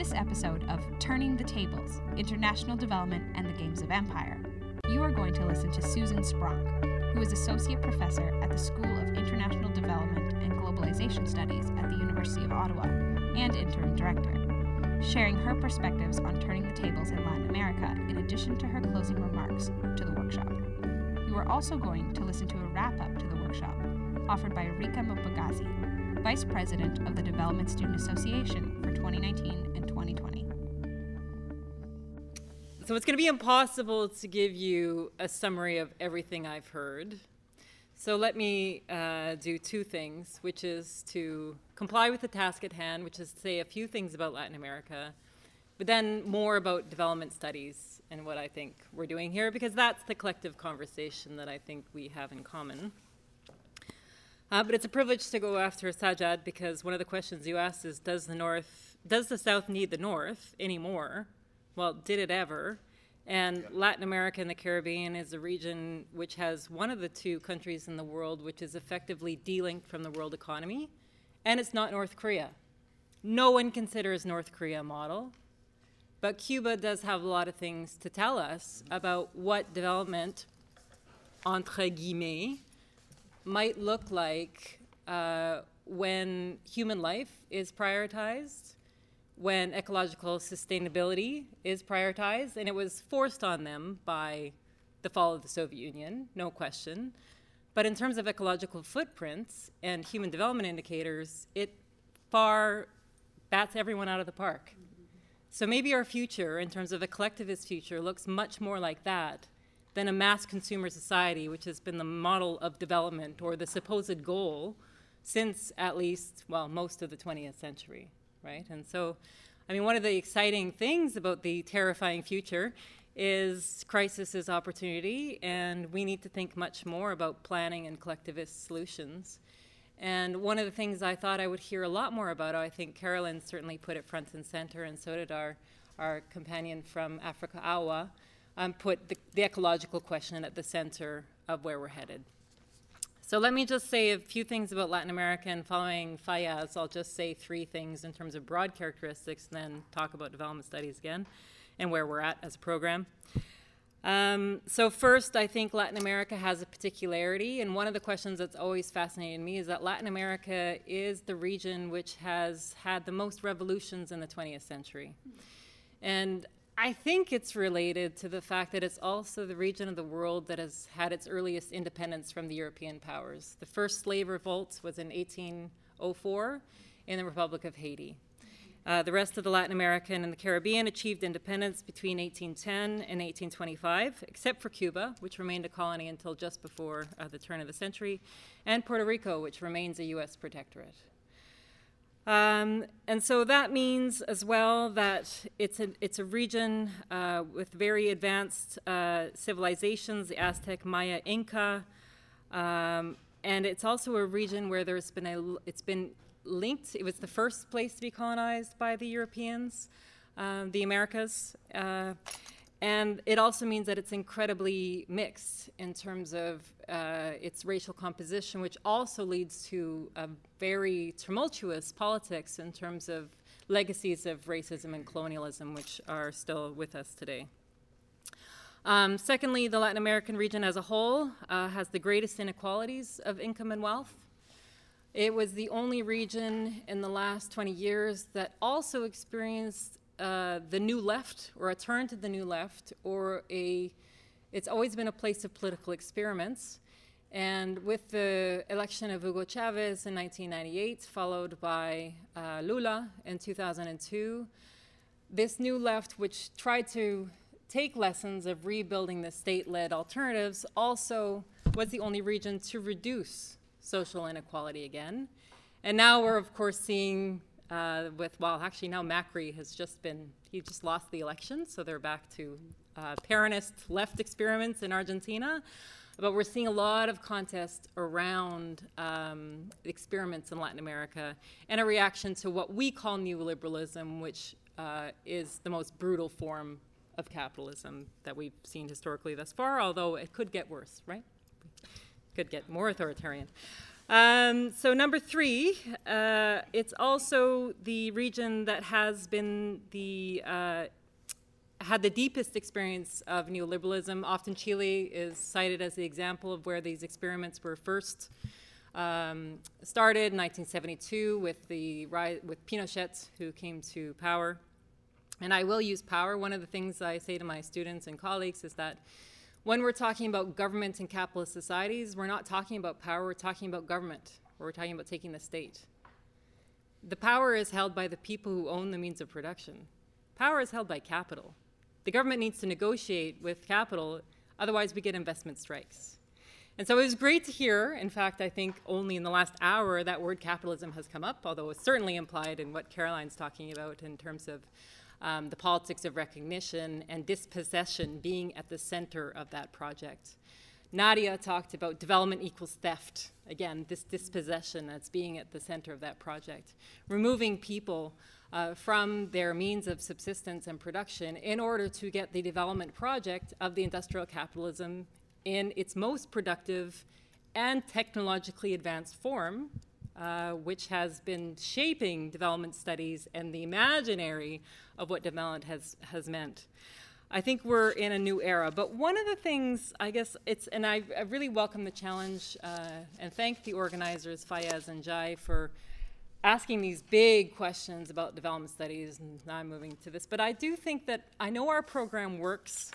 This episode of Turning the Tables International Development and the Games of Empire, you are going to listen to Susan Spronk, who is Associate Professor at the School of International Development and Globalization Studies at the University of Ottawa and Interim Director, sharing her perspectives on turning the tables in Latin America in addition to her closing remarks to the workshop. You are also going to listen to a wrap up to the workshop offered by Rika Mpagazi, Vice President of the Development Student Association for 2019 and 2020. So it's going to be impossible to give you a summary of everything I've heard. So let me uh, do two things, which is to comply with the task at hand, which is to say a few things about Latin America, but then more about development studies and what I think we're doing here, because that's the collective conversation that I think we have in common. Uh, but it's a privilege to go after Sajad because one of the questions you asked is Does the North, does the South need the North anymore? Well, did it ever? And Latin America and the Caribbean is a region which has one of the two countries in the world which is effectively delinked from the world economy, and it's not North Korea. No one considers North Korea a model, but Cuba does have a lot of things to tell us about what development, entre guillemets, might look like uh, when human life is prioritized, when ecological sustainability is prioritized, and it was forced on them by the fall of the Soviet Union, no question. But in terms of ecological footprints and human development indicators, it far bats everyone out of the park. So maybe our future, in terms of a collectivist future, looks much more like that than a mass consumer society, which has been the model of development or the supposed goal since at least, well, most of the 20th century, right? And so, I mean, one of the exciting things about the terrifying future is crisis is opportunity, and we need to think much more about planning and collectivist solutions. And one of the things I thought I would hear a lot more about, I think Carolyn certainly put it front and center, and so did our, our companion from Africa, Awa, um, put the, the ecological question at the center of where we're headed. So let me just say a few things about Latin America, and following Fayaz, I'll just say three things in terms of broad characteristics, and then talk about development studies again and where we're at as a program. Um, so first, I think Latin America has a particularity, and one of the questions that's always fascinated me is that Latin America is the region which has had the most revolutions in the 20th century. And I think it's related to the fact that it's also the region of the world that has had its earliest independence from the European powers. The first slave revolt was in 1804 in the Republic of Haiti. Uh, the rest of the Latin American and the Caribbean achieved independence between 1810 and 1825, except for Cuba, which remained a colony until just before uh, the turn of the century, and Puerto Rico, which remains a U.S. protectorate. Um, and so that means as well that it's a, it's a region uh, with very advanced uh, civilizations, the Aztec, Maya, Inca, um, and it's also a region where there's been a, it's been linked, it was the first place to be colonized by the Europeans, um, the Americas. Uh, and it also means that it's incredibly mixed in terms of uh, its racial composition, which also leads to a very tumultuous politics in terms of legacies of racism and colonialism, which are still with us today. Um, secondly, the Latin American region as a whole uh, has the greatest inequalities of income and wealth. It was the only region in the last 20 years that also experienced uh, the new left or a turn to the new left or a it's always been a place of political experiments. And with the election of Hugo Chavez in 1998 followed by uh, Lula in 2002 this new left which tried to take lessons of rebuilding the state-led alternatives also was the only region to reduce social inequality again. And now we're of course seeing uh, with, well, actually now Macri has just been, he just lost the election, so they're back to uh, Peronist left experiments in Argentina. But we're seeing a lot of contest around um, experiments in Latin America and a reaction to what we call neoliberalism, which uh, is the most brutal form of capitalism that we've seen historically thus far, although it could get worse, right? Could get more authoritarian. Um, so number three, uh, it's also the region that has been the uh, had the deepest experience of neoliberalism. Often Chile is cited as the example of where these experiments were first um, started in 1972 with the with Pinochet, who came to power. And I will use power. One of the things I say to my students and colleagues is that when we're talking about government and capitalist societies, we're not talking about power, we're talking about government, or we're talking about taking the state. The power is held by the people who own the means of production. Power is held by capital. The government needs to negotiate with capital, otherwise, we get investment strikes. And so it was great to hear, in fact, I think only in the last hour that word capitalism has come up, although it's certainly implied in what Caroline's talking about in terms of um, the politics of recognition and dispossession being at the center of that project. Nadia talked about development equals theft. Again, this dispossession that's being at the center of that project. Removing people uh, from their means of subsistence and production in order to get the development project of the industrial capitalism in its most productive and technologically advanced form, uh, which has been shaping development studies and the imaginary of what development has, has meant. I think we're in a new era. But one of the things, I guess, it's, and I, I really welcome the challenge uh, and thank the organizers, Fayez and Jai, for asking these big questions about development studies. And now I'm moving to this. But I do think that I know our program works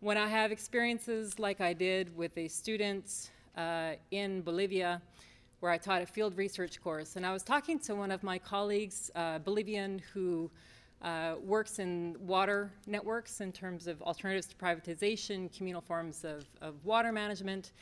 when I have experiences like I did with a student uh, in Bolivia where I taught a field research course. And I was talking to one of my colleagues, uh, Bolivian, who uh, works in water networks in terms of alternatives to privatization, communal forms of, of water management.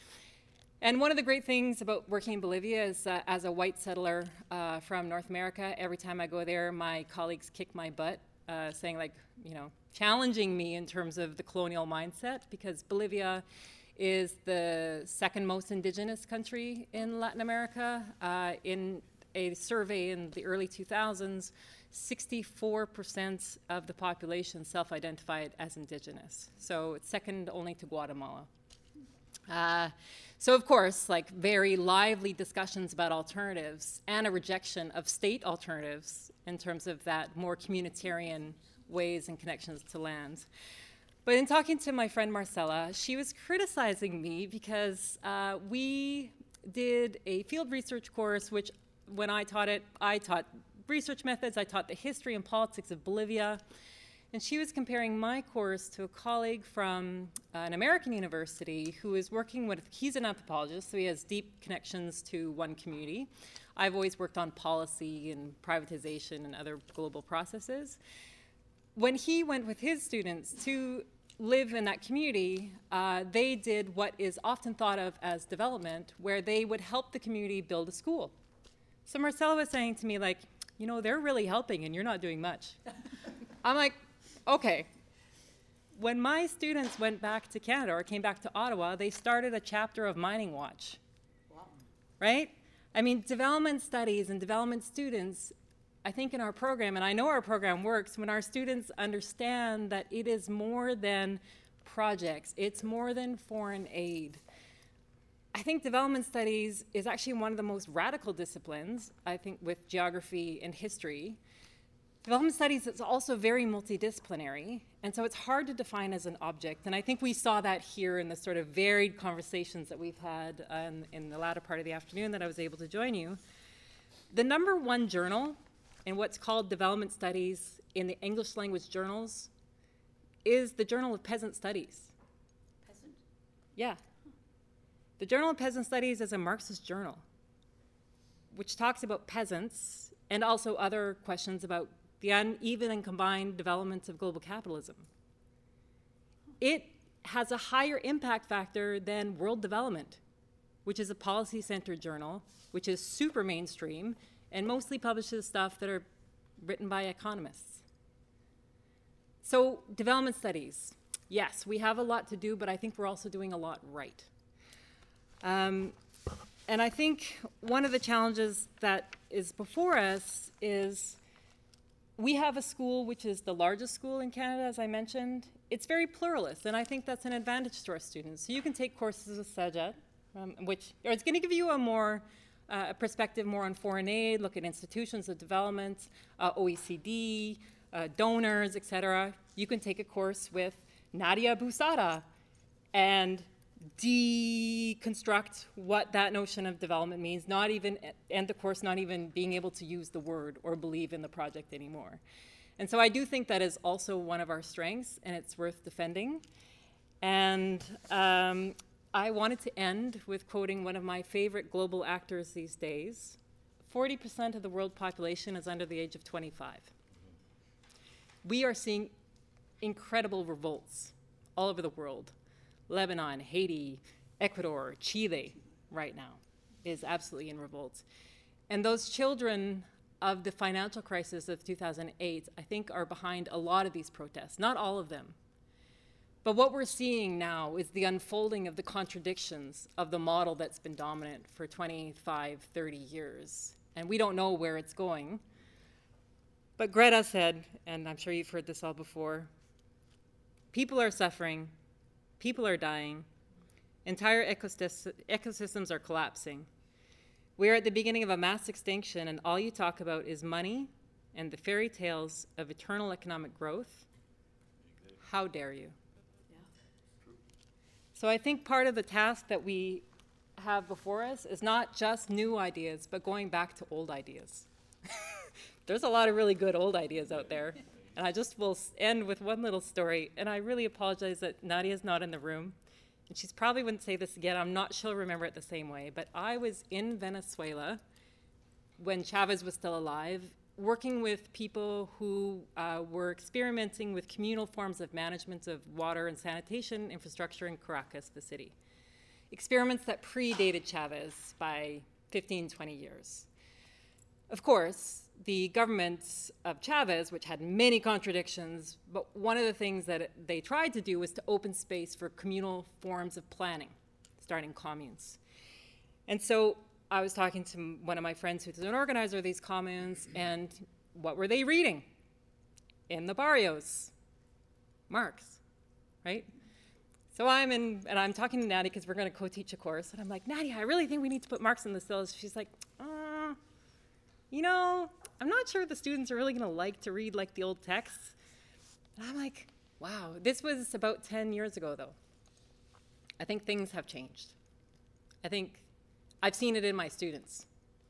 And one of the great things about working in Bolivia is, uh, as a white settler uh, from North America, every time I go there, my colleagues kick my butt, uh, saying, like, you know, challenging me in terms of the colonial mindset, because Bolivia is the second most indigenous country in Latin America. Uh, in a survey in the early 2000s, 64% of the population self identified as indigenous. So it's second only to Guatemala. Uh, so, of course, like very lively discussions about alternatives and a rejection of state alternatives in terms of that more communitarian ways and connections to land. But in talking to my friend Marcella, she was criticizing me because uh, we did a field research course, which when I taught it, I taught research methods, I taught the history and politics of Bolivia. And she was comparing my course to a colleague from uh, an American university who is working with, he's an anthropologist, so he has deep connections to one community. I've always worked on policy and privatization and other global processes. When he went with his students to live in that community, uh, they did what is often thought of as development, where they would help the community build a school. So Marcella was saying to me, like, you know, they're really helping and you're not doing much. I'm like, okay. When my students went back to Canada or came back to Ottawa, they started a chapter of Mining Watch. Wow. Right? I mean, development studies and development students, I think in our program, and I know our program works, when our students understand that it is more than projects, it's more than foreign aid. I think development studies is actually one of the most radical disciplines, I think, with geography and history. Development studies is also very multidisciplinary, and so it's hard to define as an object. And I think we saw that here in the sort of varied conversations that we've had in, in the latter part of the afternoon that I was able to join you. The number one journal in what's called development studies in the English language journals is the Journal of Peasant Studies. Peasant? Yeah. The Journal of Peasant Studies is a Marxist journal which talks about peasants and also other questions about the uneven and combined developments of global capitalism. It has a higher impact factor than World Development, which is a policy centered journal, which is super mainstream and mostly publishes stuff that are written by economists. So, development studies. Yes, we have a lot to do, but I think we're also doing a lot right. Um, and I think one of the challenges that is before us is we have a school which is the largest school in Canada, as I mentioned. It's very pluralist, and I think that's an advantage to our students. So you can take courses with Sajat, um, which or it's going to give you a more uh, a perspective more on foreign aid, look at institutions of development, uh, OECD, uh, donors, etc., you can take a course with Nadia Abu-Zahra and deconstruct what that notion of development means, not even, and the course not even being able to use the word or believe in the project anymore. And so I do think that is also one of our strengths, and it's worth defending. And um, I wanted to end with quoting one of my favorite global actors these days 40% of the world population is under the age of 25. We are seeing incredible revolts all over the world. Lebanon, Haiti, Ecuador, Chile, right now, is absolutely in revolt. And those children of the financial crisis of 2008, I think, are behind a lot of these protests. Not all of them. But what we're seeing now is the unfolding of the contradictions of the model that's been dominant for 25, 30 years. And we don't know where it's going. But Greta said, and I'm sure you've heard this all before people are suffering, people are dying, entire ecosystems are collapsing. We are at the beginning of a mass extinction, and all you talk about is money and the fairy tales of eternal economic growth. How dare you? So I think part of the task that we have before us is not just new ideas, but going back to old ideas. There's a lot of really good old ideas out there. And I just will end with one little story. And I really apologize that Nadia's not in the room and she's probably wouldn't say this again. I'm not sure she'll remember it the same way, but I was in Venezuela when Chavez was still alive, working with people who uh, were experimenting with communal forms of management of water and sanitation infrastructure in Caracas, the city. Experiments that predated Chavez by 15, 20 years. Of course, the government of Chavez, which had many contradictions, but one of the things that they tried to do was to open space for communal forms of planning, starting communes. And so I was talking to one of my friends who's an organizer of these communes, and what were they reading? In the barrios, Marx, right? So I'm in, and I'm talking to Nadia because we're going to co-teach a course, and I'm like, Nadia, I really think we need to put Marx in the syllabus. She's like, uh, you know, I'm not sure the students are really going to like to read like the old texts. And I'm like, wow, this was about 10 years ago, though. I think things have changed. I think I've seen it in my students,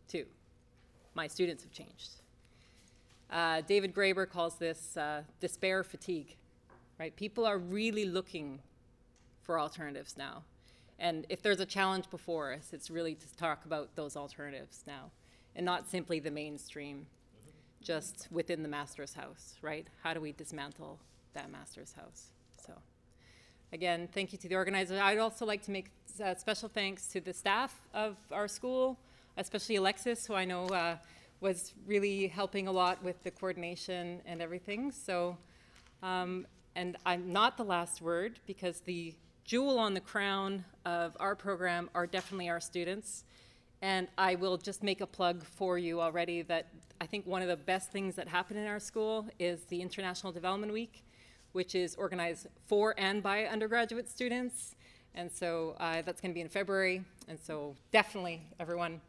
too. My students have changed. Uh, David Graeber calls this uh, despair fatigue, right? People are really looking for alternatives now. And if there's a challenge before us, it's really to talk about those alternatives now and not simply the mainstream, just within the master's house, right? How do we dismantle that master's house? Again, thank you to the organizers. I'd also like to make uh, special thanks to the staff of our school, especially Alexis, who I know uh, was really helping a lot with the coordination and everything. So, um, and I'm not the last word because the jewel on the crown of our program are definitely our students. And I will just make a plug for you already that I think one of the best things that happen in our school is the International Development Week, which is organized for and by undergraduate students. And so uh, that's going to be in February. And so definitely everyone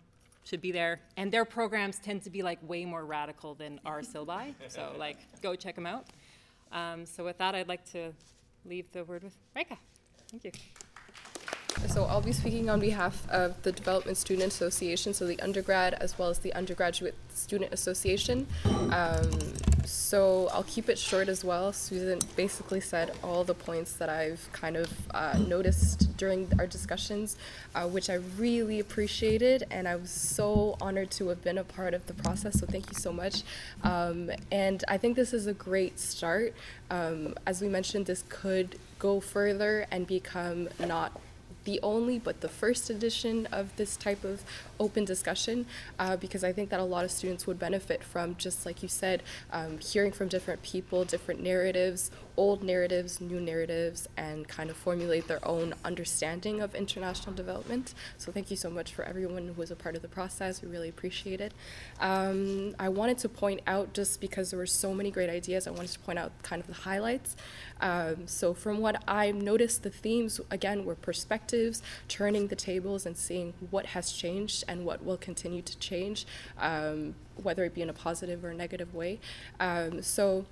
should be there. And their programs tend to be like way more radical than our syllabi. So like go check them out. Um, so with that, I'd like to leave the word with Rika. Thank you. So I'll be speaking on behalf of the Development Student Association, so the undergrad as well as the Undergraduate Student Association. Um, so I'll keep it short as well. Susan basically said all the points that I've kind of uh, noticed during our discussions, uh, which I really appreciated, and I was so honored to have been a part of the process. So thank you so much. Um, and I think this is a great start. Um, as we mentioned, this could go further and become not the only but the first edition of this type of open discussion uh, because I think that a lot of students would benefit from just like you said um, hearing from different people different narratives old narratives, new narratives, and kind of formulate their own understanding of international development. So thank you so much for everyone who was a part of the process. We really appreciate it. Um, I wanted to point out, just because there were so many great ideas, I wanted to point out kind of the highlights. Um, so from what I noticed, the themes, again, were perspectives, turning the tables and seeing what has changed and what will continue to change, um, whether it be in a positive or negative way. Um, so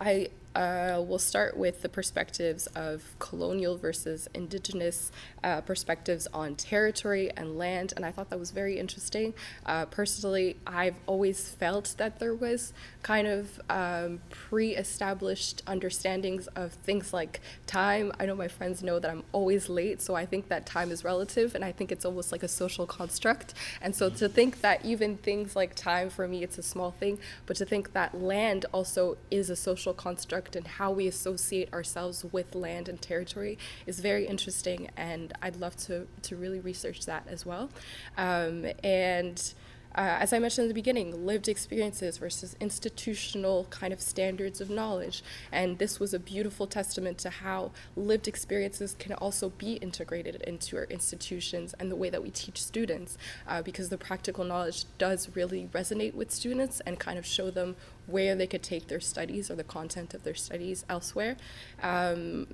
I uh, we'll start with the perspectives of colonial versus indigenous uh, perspectives on territory and land, and I thought that was very interesting. Uh, personally, I've always felt that there was kind of um, pre established understandings of things like time. I know my friends know that I'm always late, so I think that time is relative, and I think it's almost like a social construct. And so to think that even things like time, for me, it's a small thing, but to think that land also is a social construct construct and how we associate ourselves with land and territory is very interesting, and I'd love to, to really research that as well. Um, and as I mentioned in the beginning, lived experiences versus institutional kind of standards of knowledge. And this was a beautiful testament to how lived experiences can also be integrated into our institutions and the way that we teach students, uh, because the practical knowledge does really resonate with students and kind of show them where they could take their studies or the content of their studies elsewhere. Um,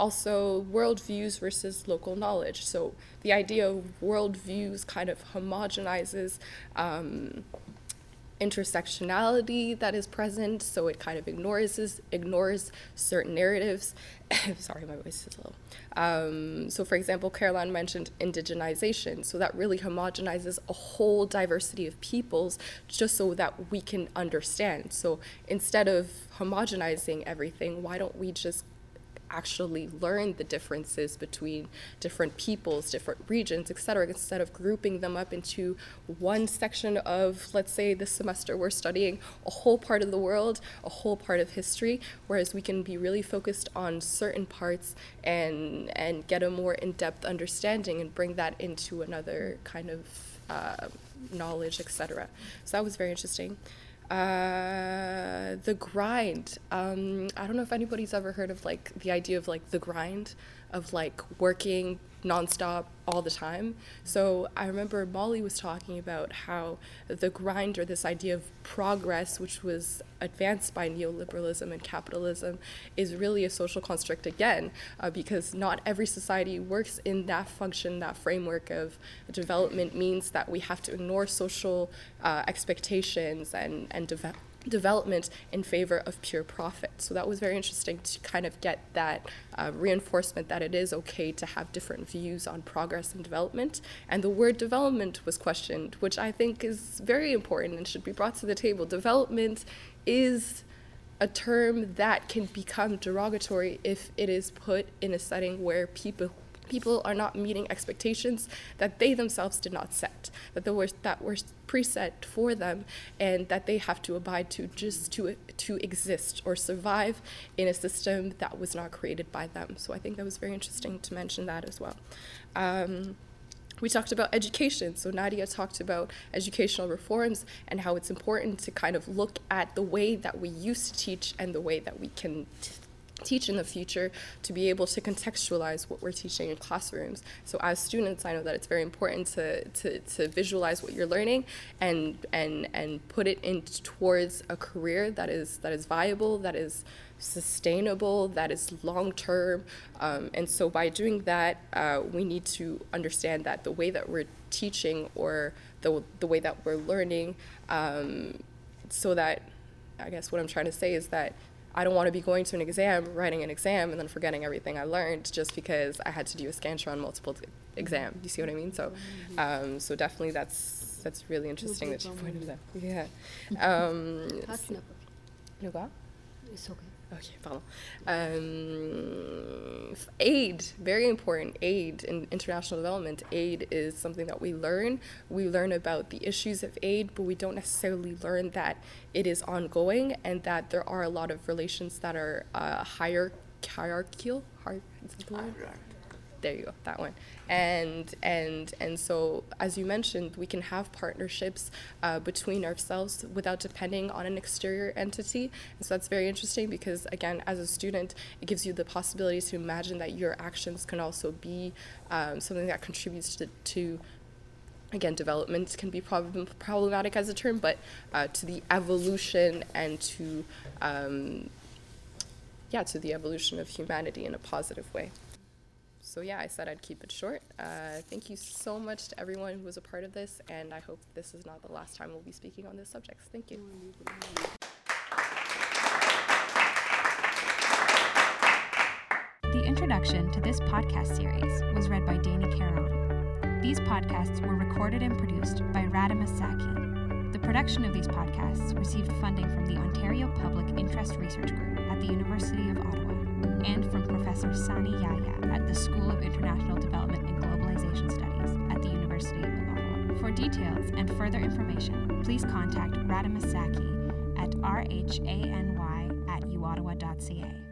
also, worldviews versus local knowledge. So, the idea of worldviews kind of homogenizes um, intersectionality that is present, so it kind of ignores ignores certain narratives. Sorry, my voice is low. Um, so, for example, Caroline mentioned indigenization, so that really homogenizes a whole diversity of peoples, just so that we can understand. So, instead of homogenizing everything, why don't we just actually learn the differences between different peoples, different regions, etc., instead of grouping them up into one section of, let's say, this semester we're studying a whole part of the world, a whole part of history, whereas we can be really focused on certain parts and and get a more in-depth understanding and bring that into another kind of uh, knowledge, etc. So that was very interesting. Uh, the grind. Um, I don't know if anybody's ever heard of like the idea of like the grind of like working nonstop all the time. So I remember Molly was talking about how the grind or this idea of progress, which was advanced by neoliberalism and capitalism, is really a social construct again, uh, because not every society works in that function, that framework of development means that we have to ignore social uh, expectations and, and develop development in favor of pure profit. So that was very interesting to kind of get that uh, reinforcement that it is okay to have different views on progress and development. And the word development was questioned, which I think is very important and should be brought to the table. Development is a term that can become derogatory if it is put in a setting where people people are not meeting expectations that they themselves did not set, that were that were preset for them, and that they have to abide to just to to exist or survive in a system that was not created by them. So I think that was very interesting to mention that as well. Um, we talked about education. So Nadia talked about educational reforms and how it's important to kind of look at the way that we used to teach and the way that we can t- teach in the future to be able to contextualize what we're teaching in classrooms. So as students, I know that it's very important to, to, to visualize what you're learning and and and put it in towards a career that is that is viable, that is sustainable, that is long term. Um, and so by doing that, uh, we need to understand that the way that we're teaching or the, the way that we're learning, um, so that I guess what I'm trying to say is that I don't want to be going to an exam, writing an exam, and then forgetting everything I learned just because I had to do a Scantron multiple t- exam. You see what I mean? So, um, so definitely that's that's really interesting that you pointed that. Yeah. Um, It's okay. Okay, pardon. Um, aid, very important. Aid in international development. Aid is something that we learn. We learn about the issues of aid, but we don't necessarily learn that it is ongoing and that there are a lot of relations that are uh, higher, hierarchical. Hi- there you go that one and and and so as you mentioned we can have partnerships uh, between ourselves without depending on an exterior entity and so that's very interesting because again as a student it gives you the possibility to imagine that your actions can also be um, something that contributes to, to again, development can be prob- problematic as a term, but uh, to the evolution and to, um, yeah, to the evolution of humanity in a positive way. So yeah, I said I'd keep it short. Uh, thank you so much to everyone who was a part of this, and I hope this is not the last time we'll be speaking on this subject. Thank you. The introduction to this podcast series was read by Danny Caron. These podcasts were recorded and produced by Radimus Saki. The production of these podcasts received funding from the Ontario Public Interest Research Group at the University of Ottawa and from Professor Sanni Yaya at the School of International Development and Globalization Studies at the University of Ottawa. For details and further information, please contact Radimus Saki at rhany at uottawa.ca.